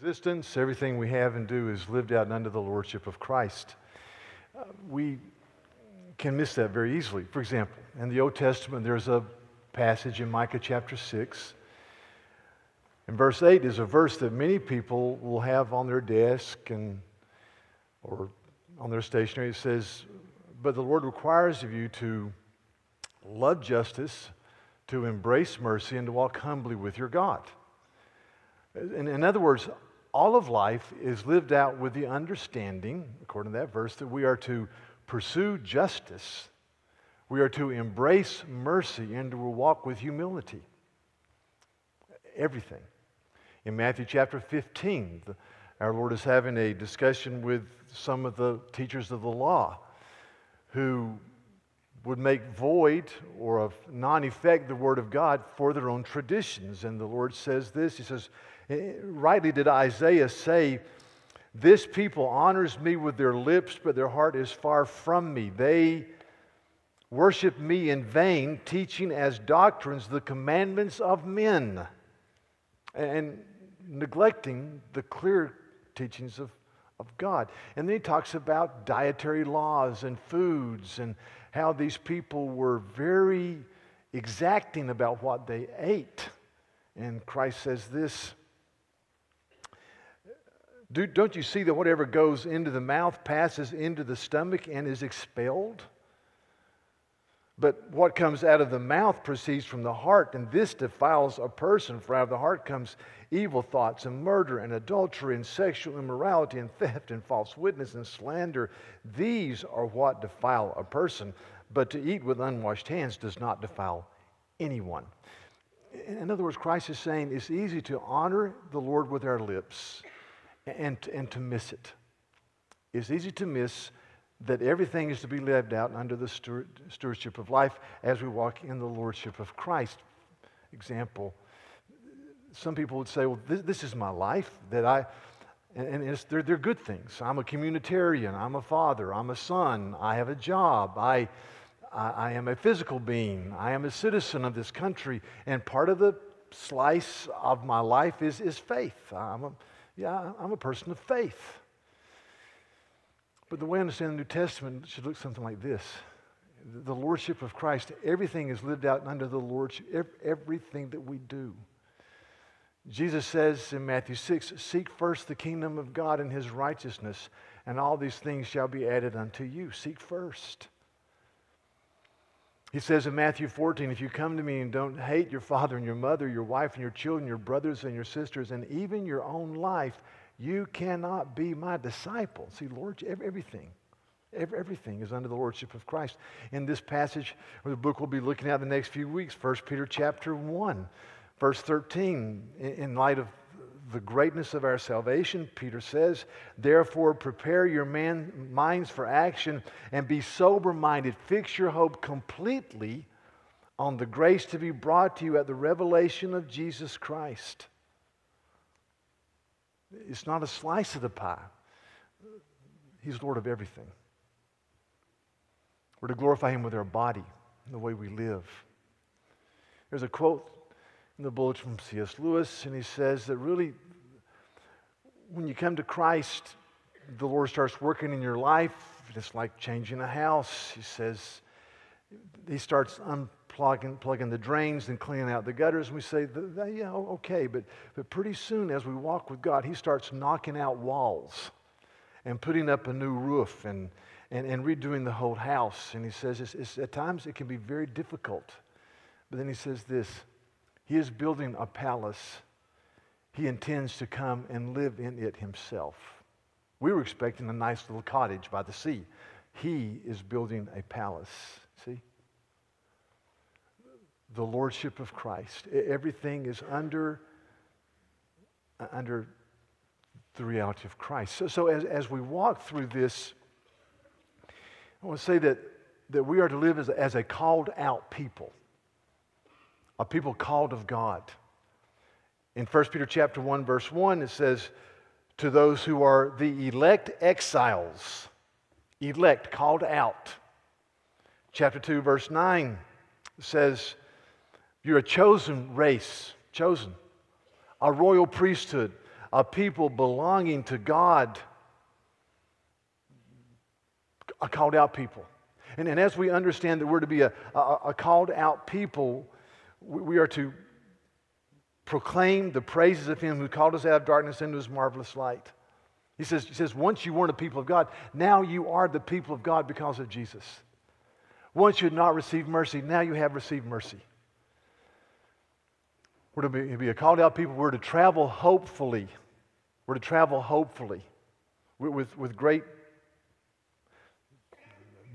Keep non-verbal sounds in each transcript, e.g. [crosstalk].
Existence, everything we have and do is lived out under the lordship of Christ. Uh, we can miss that very easily. For example, in the Old Testament, there's a passage in Micah chapter 6. And verse 8 is a verse that many people will have on their desk and, or on their stationery. It says, But the Lord requires of you to love justice, to embrace mercy, and to walk humbly with your God. In, in other words, all of life is lived out with the understanding, according to that verse, that we are to pursue justice, we are to embrace mercy, and to walk with humility. Everything. In Matthew chapter 15, the, our Lord is having a discussion with some of the teachers of the law who would make void or of non effect the Word of God for their own traditions. And the Lord says this He says, Eh, rightly did Isaiah say, This people honors me with their lips, but their heart is far from me. They worship me in vain, teaching as doctrines the commandments of men and neglecting the clear teachings of, of God. And then he talks about dietary laws and foods and how these people were very exacting about what they ate. And Christ says this do, don't you see that whatever goes into the mouth passes into the stomach and is expelled? But what comes out of the mouth proceeds from the heart, and this defiles a person. For out of the heart comes evil thoughts, and murder, and adultery, and sexual immorality, and theft, and false witness, and slander. These are what defile a person. But to eat with unwashed hands does not defile anyone. In other words, Christ is saying it's easy to honor the Lord with our lips and, and to miss it. It's easy to miss that everything is to be lived out under the stewardship of life as we walk in the lordship of Christ. Example, some people would say, well, this, this is my life that I, and, and they're, they're good things. I'm a communitarian, I'm a father, I'm a son, I have a job, I, I, I am a physical being, I am a citizen of this country, and part of the slice of my life is, is faith. I'm a, yeah, I'm a person of faith. But the way I understand the New Testament should look something like this the Lordship of Christ, everything is lived out under the Lordship, everything that we do. Jesus says in Matthew 6 Seek first the kingdom of God and his righteousness, and all these things shall be added unto you. Seek first. He says in Matthew 14, if you come to me and don't hate your father and your mother, your wife and your children, your brothers and your sisters, and even your own life, you cannot be my disciple. See, Lord, everything, everything is under the lordship of Christ. In this passage, the book we'll be looking at the next few weeks, 1 Peter chapter 1, verse 13, in light of the greatness of our salvation, Peter says, Therefore, prepare your man, minds for action and be sober minded. Fix your hope completely on the grace to be brought to you at the revelation of Jesus Christ. It's not a slice of the pie, He's Lord of everything. We're to glorify Him with our body, the way we live. There's a quote in the bulletin from C.S. Lewis, and he says that really, when you come to Christ, the Lord starts working in your life. It's like changing a house. He says, he starts plugging the drains and cleaning out the gutters. And we say, yeah, okay. But, but pretty soon, as we walk with God, he starts knocking out walls and putting up a new roof and, and, and redoing the whole house. And he says, it's, it's, at times it can be very difficult. But then he says this he is building a palace. He intends to come and live in it himself. We were expecting a nice little cottage by the sea. He is building a palace. See? The lordship of Christ. Everything is under, uh, under the reality of Christ. So, so as, as we walk through this, I want to say that, that we are to live as, as a called out people a people called of God. In 1 Peter chapter 1 verse 1 it says to those who are the elect exiles, elect called out. Chapter 2 verse 9 says you're a chosen race, chosen, a royal priesthood, a people belonging to God, a called out people. And, and as we understand that we're to be a, a, a called out people, we, we are to proclaim the praises of Him who called us out of darkness into His marvelous light. He says, he says, once you weren't a people of God, now you are the people of God because of Jesus. Once you had not received mercy, now you have received mercy. We're to be, be called out people. We're to travel hopefully. We're to travel hopefully with, with, with great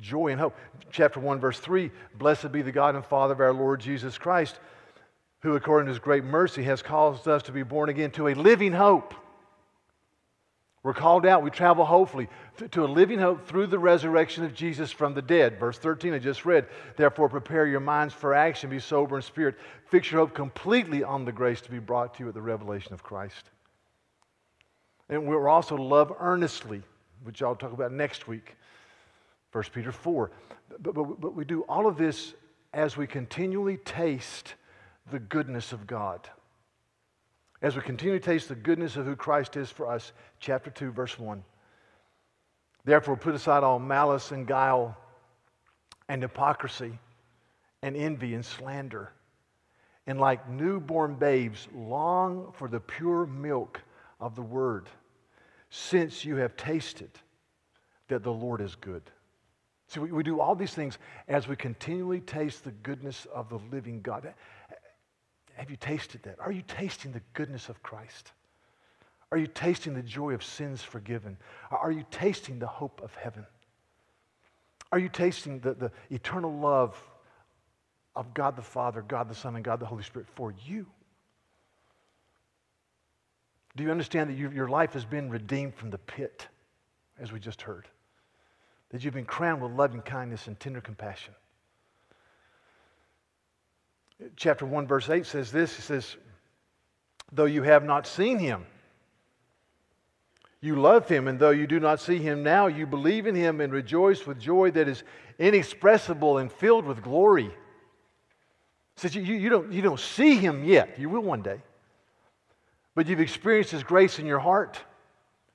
joy and hope. Chapter 1, verse 3 Blessed be the God and Father of our Lord Jesus Christ, who according to his great mercy has caused us to be born again to a living hope we're called out. We travel hopefully to a living hope through the resurrection of Jesus from the dead. Verse 13, I just read. Therefore, prepare your minds for action, be sober in spirit. Fix your hope completely on the grace to be brought to you at the revelation of Christ. And we're also love earnestly, which I'll talk about next week. 1 Peter 4. But, but, but we do all of this as we continually taste the goodness of God as we continue to taste the goodness of who Christ is for us. Chapter 2, verse 1. Therefore, put aside all malice and guile and hypocrisy and envy and slander. And like newborn babes, long for the pure milk of the word, since you have tasted that the Lord is good. See, we, we do all these things as we continually taste the goodness of the living God. Have you tasted that? Are you tasting the goodness of Christ? Are you tasting the joy of sins forgiven? Are you tasting the hope of heaven? Are you tasting the, the eternal love of God the Father, God the Son, and God the Holy Spirit for you? Do you understand that you, your life has been redeemed from the pit, as we just heard? That you've been crowned with loving kindness and tender compassion? Chapter 1, verse 8 says this It says, Though you have not seen him, you love him, and though you do not see him now, you believe in him and rejoice with joy that is inexpressible and filled with glory. says you, you, don't, you don't see him yet. You will one day. But you've experienced his grace in your heart.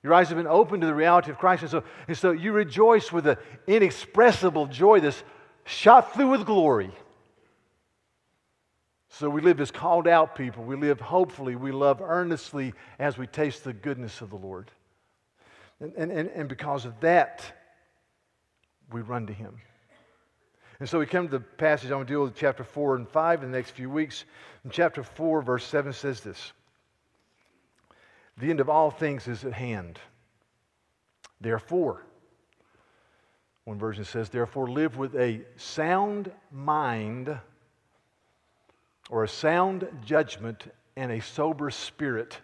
Your eyes have been opened to the reality of Christ. And so, and so you rejoice with an inexpressible joy that's shot through with glory. So we live as called out people. We live hopefully. We love earnestly as we taste the goodness of the Lord. And, and, and, and because of that, we run to Him. And so we come to the passage I'm going to deal with chapter 4 and 5 in the next few weeks. In chapter 4, verse 7 says this The end of all things is at hand. Therefore, one version says, Therefore, live with a sound mind or a sound judgment and a sober spirit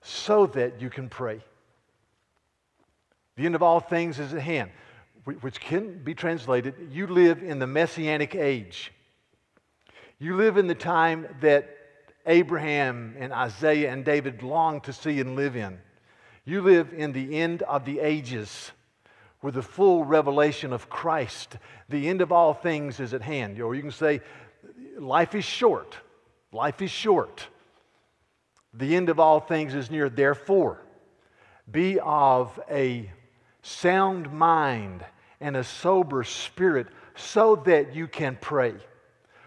so that you can pray. The end of all things is at hand, which can be translated you live in the messianic age. You live in the time that Abraham and Isaiah and David longed to see and live in. You live in the end of the ages where the full revelation of Christ, the end of all things, is at hand. Or you can say, life is short. Life is short. The end of all things is near. Therefore, be of a sound mind and a sober spirit so that you can pray,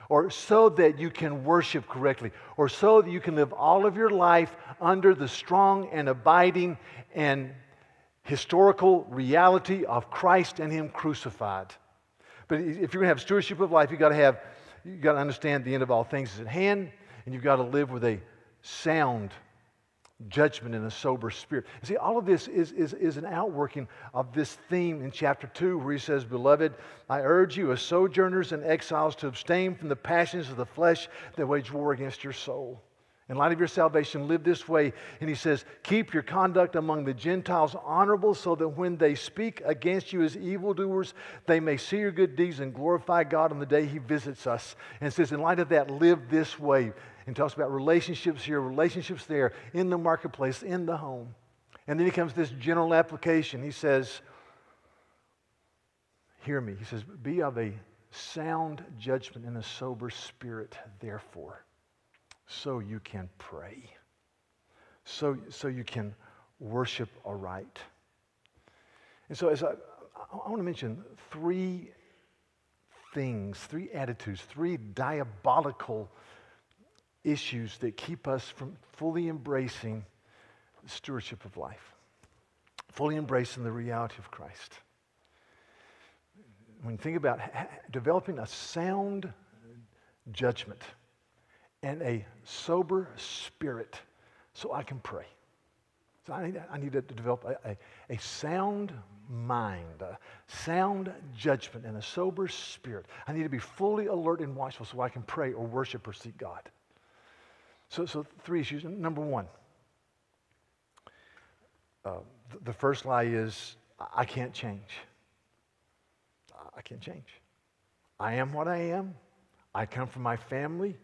or so that you can worship correctly, or so that you can live all of your life under the strong and abiding and historical reality of Christ and Him crucified. But if you're going to have stewardship of life, you've got to have You've got to understand the end of all things is at hand, and you've got to live with a sound judgment and a sober spirit. You See, all of this is, is, is an outworking of this theme in chapter 2, where he says, Beloved, I urge you as sojourners and exiles to abstain from the passions of the flesh that wage war against your soul. In light of your salvation, live this way. And he says, Keep your conduct among the Gentiles honorable, so that when they speak against you as evildoers, they may see your good deeds and glorify God on the day he visits us. And says, In light of that, live this way. And talks about relationships here, relationships there, in the marketplace, in the home. And then he comes this general application. He says, Hear me. He says, Be of a sound judgment and a sober spirit, therefore so you can pray. so, so you can worship aright. And so, as I, I want to mention three things, three attitudes, three diabolical issues that keep us from fully embracing stewardship of life, fully embracing the reality of Christ. When you think about developing a sound judgment and a sober spirit so I can pray. So I need, I need to develop a, a, a sound mind, a sound judgment, and a sober spirit. I need to be fully alert and watchful so I can pray or worship or seek God. So, so three issues. Number one, uh, the first lie is I can't change. I can't change. I am what I am. I come from my family.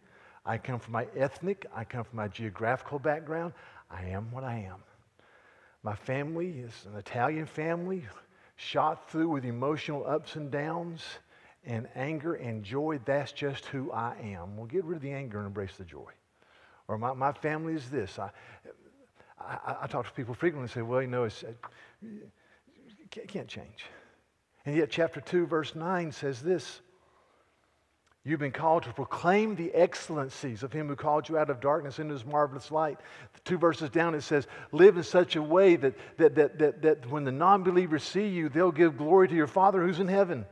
I come from my ethnic. I come from my geographical background. I am what I am. My family is an Italian family, shot through with emotional ups and downs and anger and joy. That's just who I am. We'll get rid of the anger and embrace the joy. Or my, my family is this. I, I, I talk to people frequently and say, well, you know, it's, uh, it can't change. And yet, chapter 2, verse 9 says this You've been called to proclaim the excellencies of him who called you out of darkness into his marvelous light. Two verses down, it says, Live in such a way that, that, that, that, that when the non believers see you, they'll give glory to your Father who's in heaven.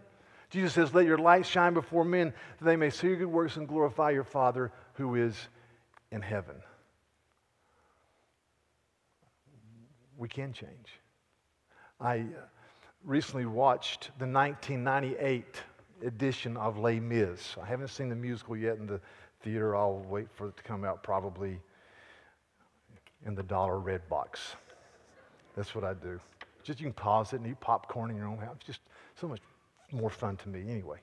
Jesus says, Let your light shine before men that they may see your good works and glorify your Father who is in heaven. We can change. I uh, recently watched the 1998 edition of Les Mis. I haven't seen the musical yet in the theater. I'll wait for it to come out probably in the dollar Redbox. That's what I do. Just you can pause it and eat popcorn in your own house. It's Just so much more fun to me anyway.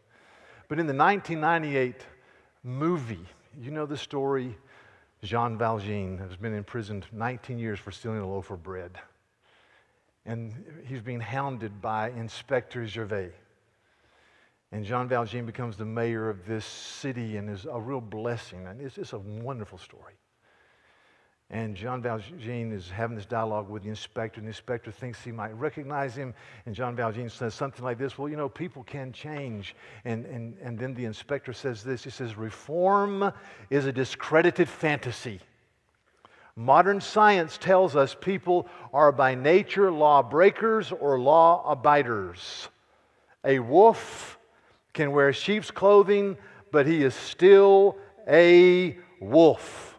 But in the 1998 movie, you know the story. Jean Valjean has been imprisoned 19 years for stealing a loaf of bread. And he's being hounded by Inspector Javert. And Jean Valjean becomes the mayor of this city and is a real blessing. And it's, it's a wonderful story. And Jean Valjean is having this dialogue with the inspector, and the inspector thinks he might recognize him. And Jean Valjean says something like this Well, you know, people can change. And, and, and then the inspector says this He says, Reform is a discredited fantasy. Modern science tells us people are by nature lawbreakers or law abiders. A wolf can wear sheep's clothing, but he is still a wolf.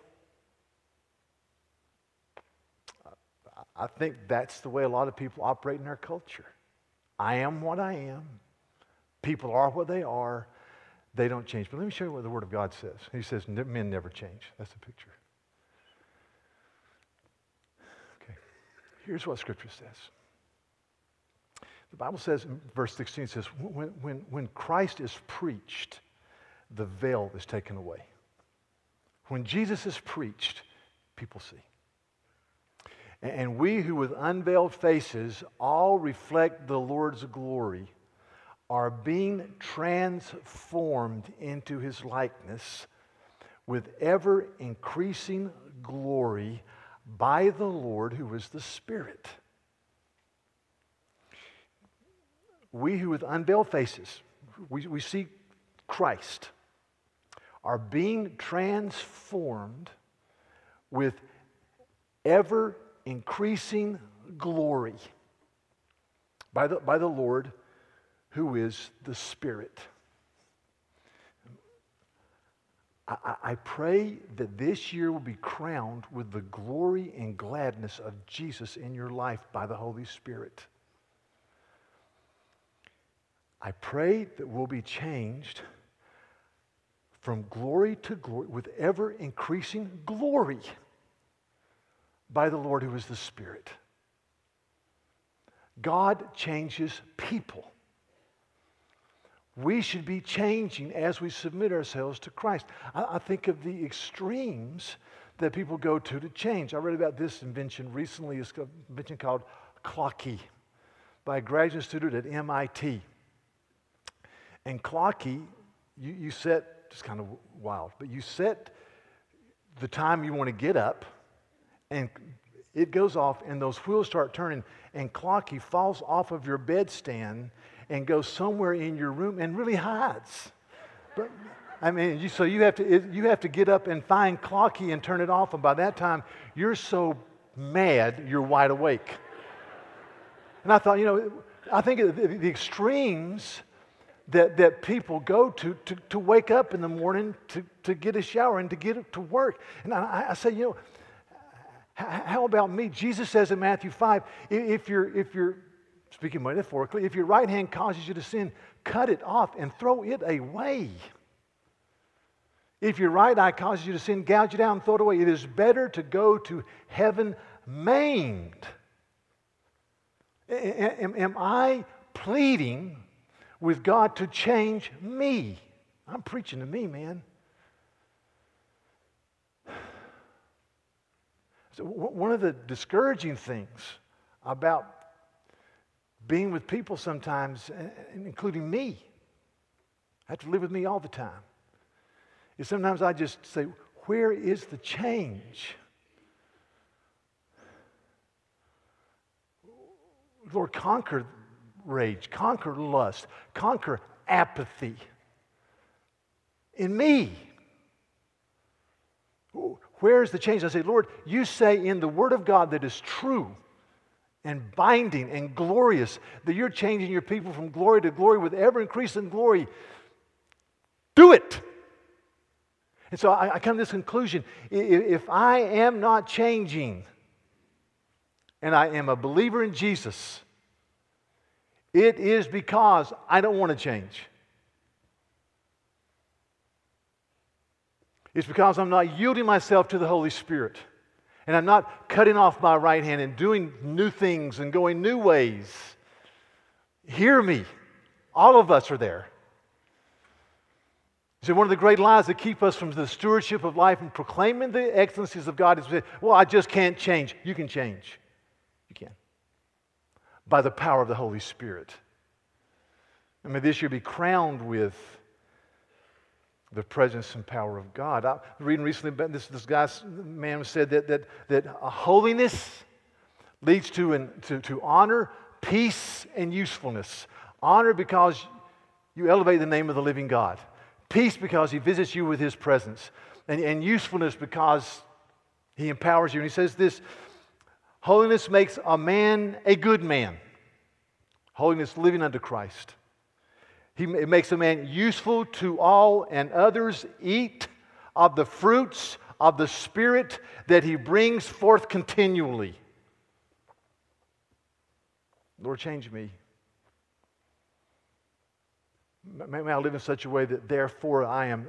I think that's the way a lot of people operate in our culture. I am what I am. People are what they are. They don't change. But let me show you what the Word of God says. He says, men never change. That's the picture. Okay. Here's what Scripture says the Bible says in verse 16, it says, when, when, when Christ is preached, the veil is taken away. When Jesus is preached, people see. And we who with unveiled faces all reflect the Lord's glory are being transformed into his likeness with ever increasing glory by the Lord who is the Spirit. We who with unveiled faces, we, we see Christ, are being transformed with ever increasing glory by the, by the Lord who is the Spirit. I, I pray that this year will be crowned with the glory and gladness of Jesus in your life by the Holy Spirit. I pray that we'll be changed from glory to glory with ever increasing glory by the Lord who is the Spirit. God changes people. We should be changing as we submit ourselves to Christ. I, I, think of the extremes that people go to to change. I read about this invention recently. It's an invention called Clocky by a graduate student at MIT. And Clocky, you, you set, just kind of wild, but you set the time you want to get up and it goes off, and those wheels start turning, and Clocky falls off of your bedstand and goes somewhere in your room and really hides. But, I mean, you, so you have, to, you have to get up and find Clocky and turn it off, and by that time, you're so mad you're wide awake. And I thought, you know, I think the, the extremes that, that people go to, to to wake up in the morning to, to get a shower and to get to work. And I, I say, you know, how about me? Jesus says in Matthew 5 if you're, if you're speaking metaphorically, if your right hand causes you to sin, cut it off and throw it away. If your right eye causes you to sin, gouge it out and throw it away. It is better to go to heaven maimed. Am, am I pleading with God to change me? I'm preaching to me, man. So one of the discouraging things about being with people sometimes, including me, I have to live with me all the time, is sometimes I just say, Where is the change? Lord, conquer rage, conquer lust, conquer apathy in me. Where's the change? I say, Lord, you say in the Word of God that is true and binding and glorious that you're changing your people from glory to glory with ever increasing glory. Do it. And so I, I come to this conclusion if I am not changing and I am a believer in Jesus, it is because I don't want to change. It's because I'm not yielding myself to the Holy Spirit. And I'm not cutting off my right hand and doing new things and going new ways. Hear me. All of us are there. See, one of the great lies that keep us from the stewardship of life and proclaiming the excellencies of God is, well, I just can't change. You can change. By the power of the Holy Spirit. I mean, this year be crowned with the presence and power of God. I reading recently, this, this guy, man said that, that, that uh, holiness leads to, an, to, to honor, peace, and usefulness. Honor because you elevate the name of the living God. Peace because he visits you with his presence. And, and usefulness because he empowers you. And he says this holiness makes a man a good man. Holiness living unto Christ. He, it makes a man useful to all, and others eat of the fruits of the Spirit that he brings forth continually. Lord, change me. May I live in such a way that therefore I am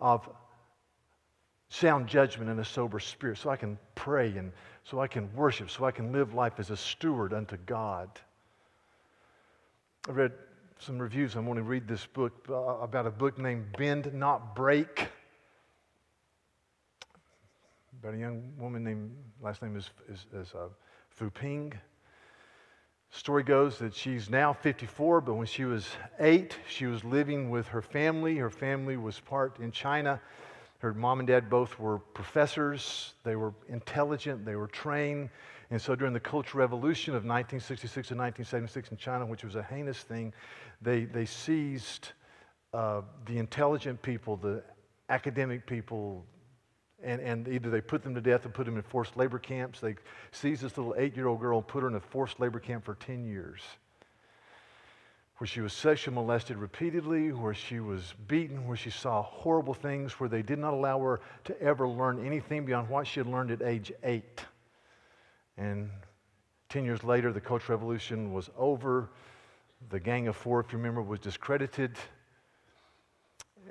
of sound judgment and a sober spirit, so I can pray and so I can worship, so I can live life as a steward unto God. I read some reviews. I'm going to read this book uh, about a book named Bend Not Break. About a young woman named, last name is, is, is uh, Fu Ping. Story goes that she's now 54, but when she was eight, she was living with her family. Her family was part in China. Her mom and dad both were professors. They were intelligent, they were trained. And so during the Cultural Revolution of 1966 and 1976 in China, which was a heinous thing, they, they seized uh, the intelligent people, the academic people, and, and either they put them to death or put them in forced labor camps. They seized this little eight year old girl and put her in a forced labor camp for 10 years, where she was sexually molested repeatedly, where she was beaten, where she saw horrible things, where they did not allow her to ever learn anything beyond what she had learned at age eight. And 10 years later, the Cultural Revolution was over. The Gang of Four, if you remember, was discredited.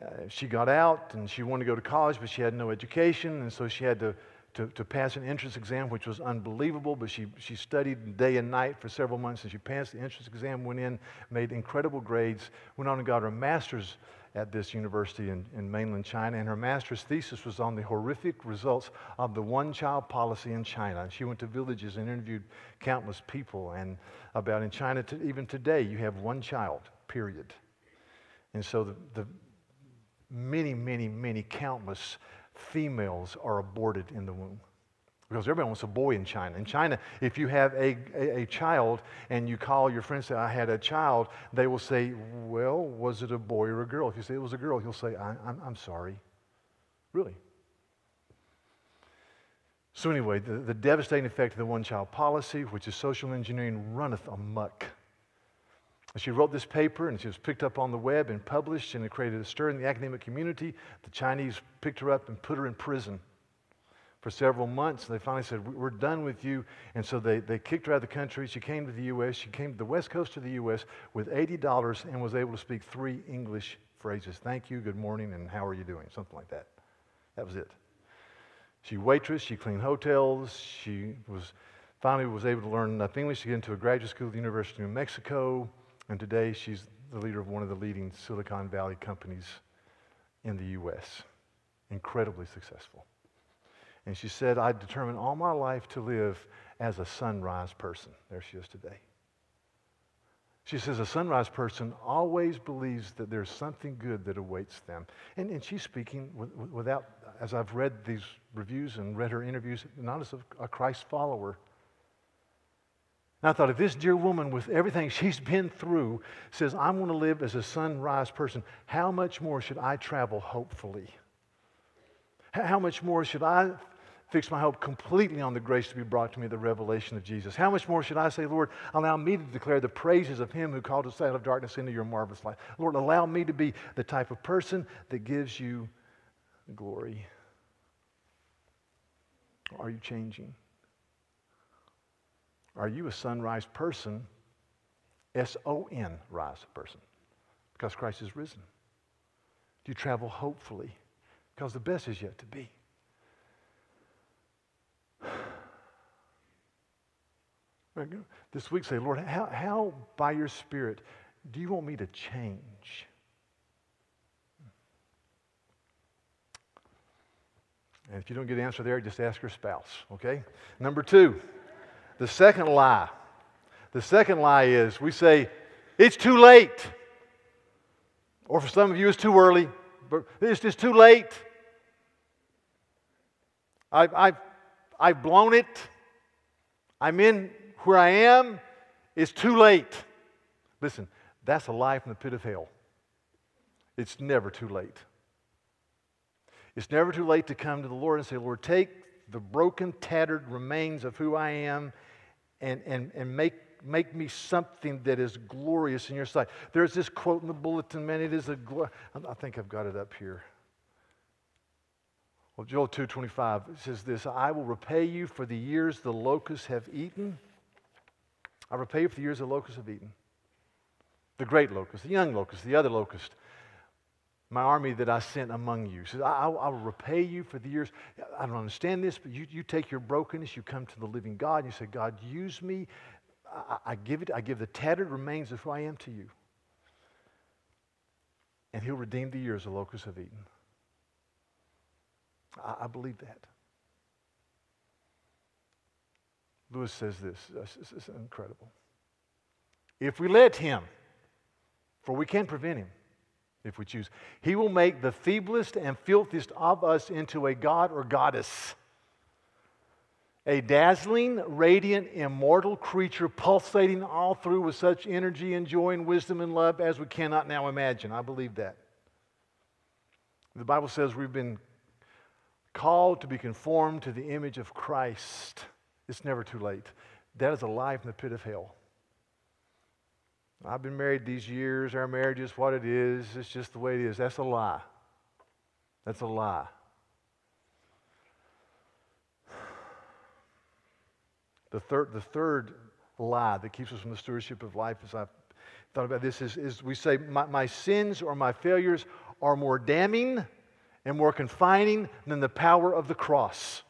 Uh, she got out and she wanted to go to college, but she had no education, and so she had to, to, to, pass an entrance exam, which was unbelievable. But she, she studied day and night for several months, and she passed the entrance exam, went in, made incredible grades, went on and got her master's at this university in, in mainland China, and her master's thesis was on the horrific results of the one child policy in China. And she went to villages and interviewed countless people, and about in China, to, even today, you have one child, period. And so the, the many, many, many countless females are aborted in the womb. Because everybody wants a boy in China. In China, if you have a, a, a, child and you call your friend and say, I had a child, they will say, Well, was it a boy or a girl? If you say it was a girl, he'll say, I, I'm, I'm sorry. Really. So, anyway, the, the devastating effect of the one child policy, which is social engineering, runneth amuck. She wrote this paper and she was picked up on the web and published, and it created a stir in the academic community. The Chinese picked her up and put her in prison for several months. They finally said, We're done with you. And so they, they kicked her out of the country. She came to the U.S. She came to the west coast of the U.S. with $80 and was able to speak three English phrases thank you, good morning, and how are you doing? Something like that. That was it. She waitress, she cleaned hotels, she was finally was able to learn enough English to get into a graduate school at the University of New Mexico. And today she's the leader of one of the leading Silicon Valley companies in the U.S. Incredibly successful. And she said, I determined all my life to live as a sunrise person. There she is today. She says, a sunrise person always believes that there's something good that awaits them. And, and she's speaking without, as I've read these reviews and read her interviews, not as a, a Christ follower. And I thought, if this dear woman, with everything she's been through, says, I'm going to live as a sunrise person, how much more should I travel hopefully? How much more should I fix my hope completely on the grace to be brought to me, the revelation of Jesus. How much more should I say, Lord, allow me to declare the praises of Him who called us out of darkness into your marvelous light? Lord, allow me to be the type of person that gives you glory. Are you changing? Are you a sunrise person? S O N, rise person, because Christ is risen. Do you travel hopefully? Because the best is yet to be. [sighs] This week, say, Lord, how, how by your Spirit do you want me to change? And if you don't get an answer there, just ask your spouse, okay? Number two, the second lie. The second lie is we say, it's too late. Or for some of you, it's too early. But it's just too late. I've, I've, I've blown it. I'm in where I am It's too late. Listen, that's a lie from the pit of hell. It's never too late. It's never too late to come to the Lord and say, Lord, take the broken, tattered remains of who I am and, and, and make, make me something that is glorious in your sight. There's this quote in the bulletin, man. It is a, I think I've got it up here. Well, Joel 2.25 says this, I will repay you for the years the locusts have eaten I repay you for the years the locusts have eaten. The great locust, the young locust, the other locust, my army that I sent among you. Says, I, I, will repay you for the years. I don't understand this, but you, you take your brokenness, you come to the living God, and you say, God, use me. I, I give it, I give the tattered remains of who I am to you. And he'll redeem the years the locusts have eaten. I, I believe that. Lewis says this. This is incredible. If we let him, for we can't prevent him if we choose, he will make the feeblest and filthiest of us into a god or goddess. A dazzling, radiant, immortal creature pulsating all through with such energy and joy and wisdom and love as we cannot now imagine. I believe that. The Bible says we've been called to be conformed to the image of Christ. It's never too late. That is a life in the pit of hell. I've been married these years. Our marriage is what it is. It's just the way it is. That's a lie. That's a lie. The third, the third lie that keeps us from the stewardship of life, as I've thought about this, is, is we say, my, my sins or my failures are more damning and more confining than the power of the cross.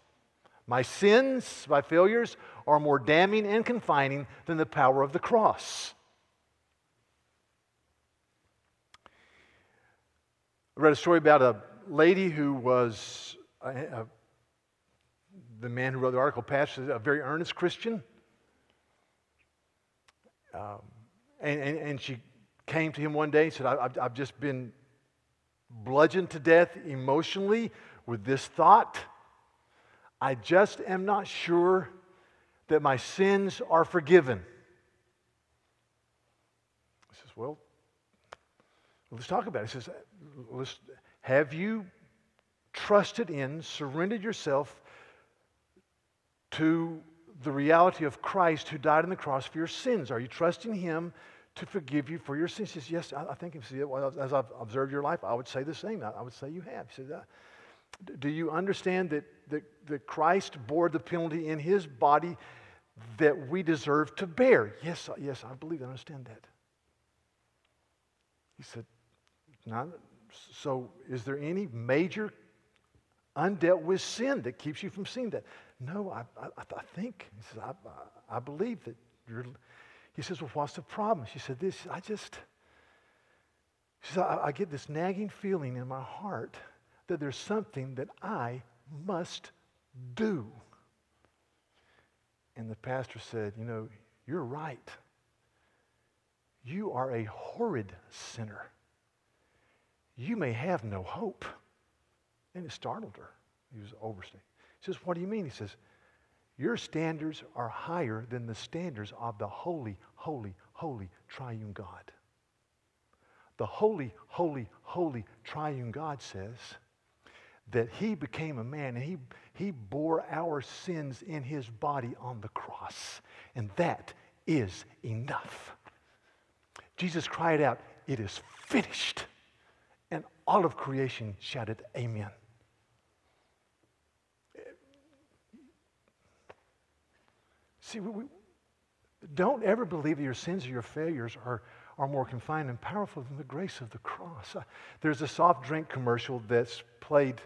My sins, my failures, are more damning and confining than the power of the cross. I read a story about a lady who was a, a, the man who wrote the article, Pastor, a very earnest Christian. Um, and, and, and, she came to him one day and said, I've, I've just been bludgeoned to death emotionally with this thought. I just am not sure that my sins are forgiven. He says, Well, let's talk about it. He says, let's, Have you trusted in, surrendered yourself to the reality of Christ who died on the cross for your sins? Are you trusting Him to forgive you for your sins? He says, Yes, I, I think as I've observed your life, I would say the same. I, would say you have. He said, uh, Do you understand that, that, that Christ bore the penalty in His body that we deserve to bear? Yes, yes, I believe, I understand that. He said, Not, So, is there any major undealt with sin that keeps you from seeing that? No, I, I, I think. He says, I, I believe that you're. He says, Well, what's the problem? She said, This, I just. She said, I, I get this nagging feeling in my heart that there's something that I must do. And the pastor said, You know, you're right. You are a horrid sinner. You may have no hope. And it startled her. He was overstating. He says, What do you mean? He says, Your standards are higher than the standards of the holy, holy, holy triune God. The holy, holy, holy triune God says that he became a man and he, he bore our sins in his body on the cross. And that is enough. Jesus cried out, It is finished. And all of creation shouted, Amen. See, we, don't ever believe that your sins or your failures are, are more confined and powerful than the grace of the cross. Uh, there's a soft drink commercial that's played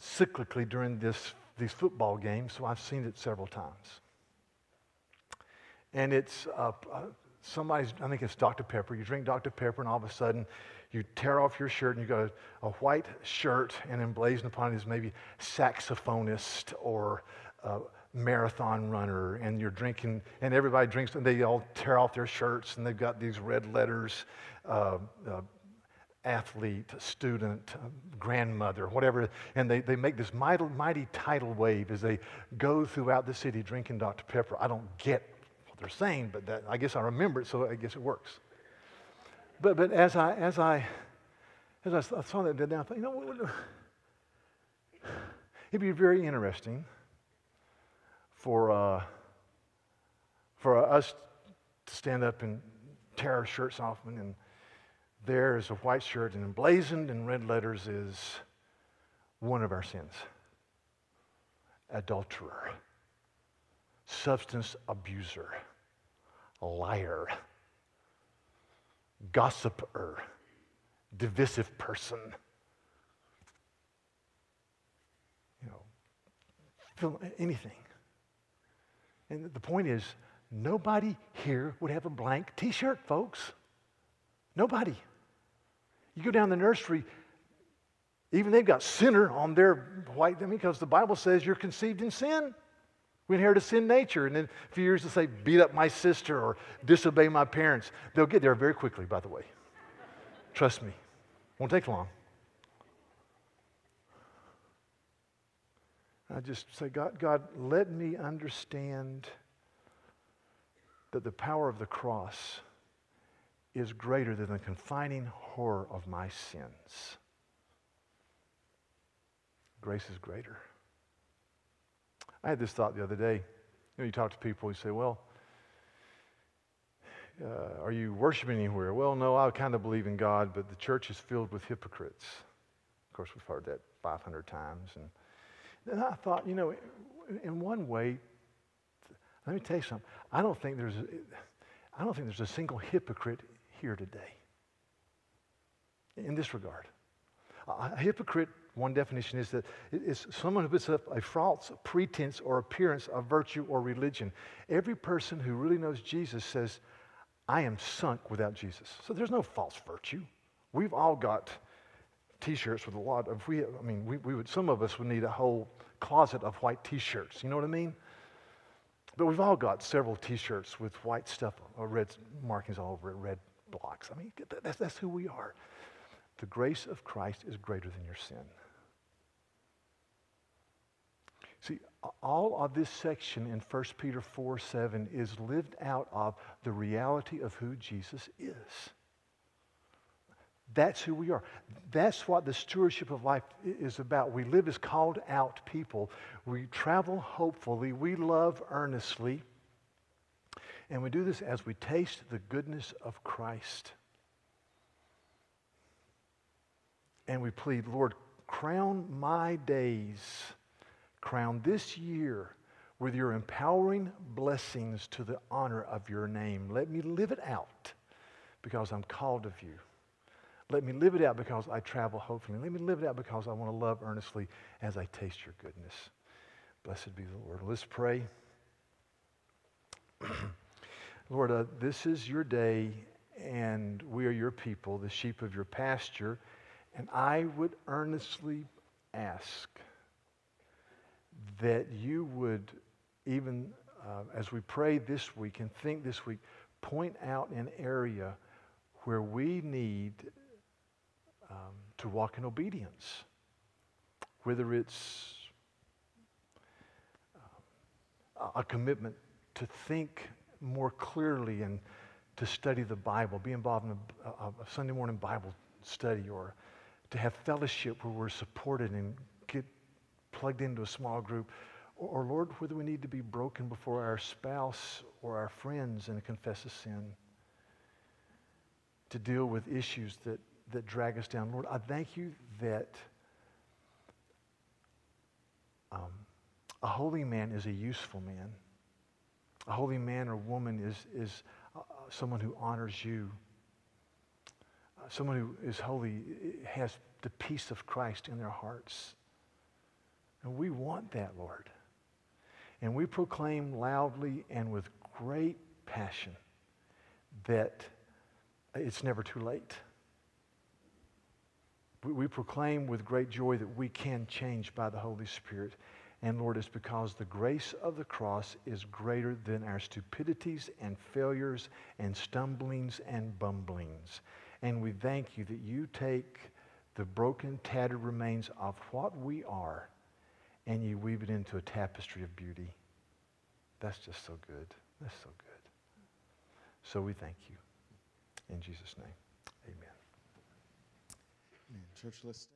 cyclically during this, these football games, so I've seen it several times. And it's somebody's, I think it's Dr. Pepper. You drink Dr. Pepper, and all of a sudden you tear off your shirt and you've got a, a white shirt, and emblazoned upon it is maybe saxophonist or marathon runner and you're drinking, and everybody drinks, and they all tear off their shirts and they've got these red letters uh, uh, athlete, student, uh, grandmother, whatever, and they, they make this mighty, mighty tidal wave as they go throughout the city drinking Dr. Pepper. I don't get they're saying, but that, I guess I remember it, so I guess it works. But, but as I, as I, as I saw that I thought, you know, it'd be very interesting for, uh, for us to stand up and tear our shirts off, and there is a white shirt, and emblazoned in red letters is one of our sins. Adulterer, substance abuser, liar, gossiper, divisive person. You know, anything. And the point is, nobody here would have a blank t shirt, folks. Nobody. You go down the nursery, even they've got sinner on their white, I mean, because the Bible says you're conceived in sin. We inherit a sin nature. And then a few years to say, beat up my sister or disobey my parents. They'll get there very quickly, by the way. Trust me. Won't take long. I just say, God, God, let me understand that the power of the cross is greater than the confining horror of my sins. Grace is greater. I had this thought the other day. You know, you talk to people, you say, well, uh, are you worshiping anywhere? Well, no, I kind of believe in God, but the church is filled with hypocrites. Of course, we've heard that 500 times. And then I thought, you know, in one way, let me tell you something. I don't think there's I don't think there's a single hypocrite here today in this regard. A hypocrite, one definition is that it's someone who puts up a false pretense or appearance of virtue or religion. Every person who really knows Jesus says, I am sunk without Jesus. So there's no false virtue. We've all got T-shirts with a lot of we. I mean, we, we would. Some of us would need a whole closet of white T-shirts. You know what I mean? But we've all got several T-shirts with white stuff, or red markings all over it, red blocks. I mean, that's, that's who we are. The grace of Christ is greater than your sin. See, all of this section in 1 Peter 4 7 is lived out of the reality of who Jesus is. That's who we are. That's what the stewardship of life is about. We live as called out people. We travel hopefully. We love earnestly. And we do this as we taste the goodness of Christ. And we plead, Lord, crown my days, crown this year with your empowering blessings to the honor of your name. Let me live it out because I'm called of you. Let me live it out because I travel hopefully. Let me live it out because I want to love earnestly as I taste your goodness. Blessed be the Lord. Let's pray. [clears throat] Lord, uh, this is your day, and we are your people, the sheep of your pasture. And I would earnestly ask that you would, even uh, as we pray this week and think this week, point out an area where we need um, to walk in obedience, whether it's uh, a commitment to think more clearly and to study the Bible, be involved in a, a Sunday morning Bible study, or to have fellowship where we're supported and get plugged into a small group. Or, or, Lord, whether we need to be broken before our spouse or our friends and confess a sin, to deal with issues that that drag us down. Lord, I thank you that um, a holy man is a useful man. A holy man or woman is, is uh, someone who honors you. Someone who is holy eh, has the peace of Christ in their hearts. And we want that, Lord. And we proclaim loudly and with great passion that it's never too late. We, we proclaim with great joy that we can change by the Holy Spirit. And Lord, it's because the grace of the cross is greater than our stupidities and failures and stumblings and bumblings. And we thank you that you take the broken, tattered remains of what we are and you weave it into a tapestry of beauty. That's just so good. That's so good. So we thank you. In Jesus' name. Amen. Church, let's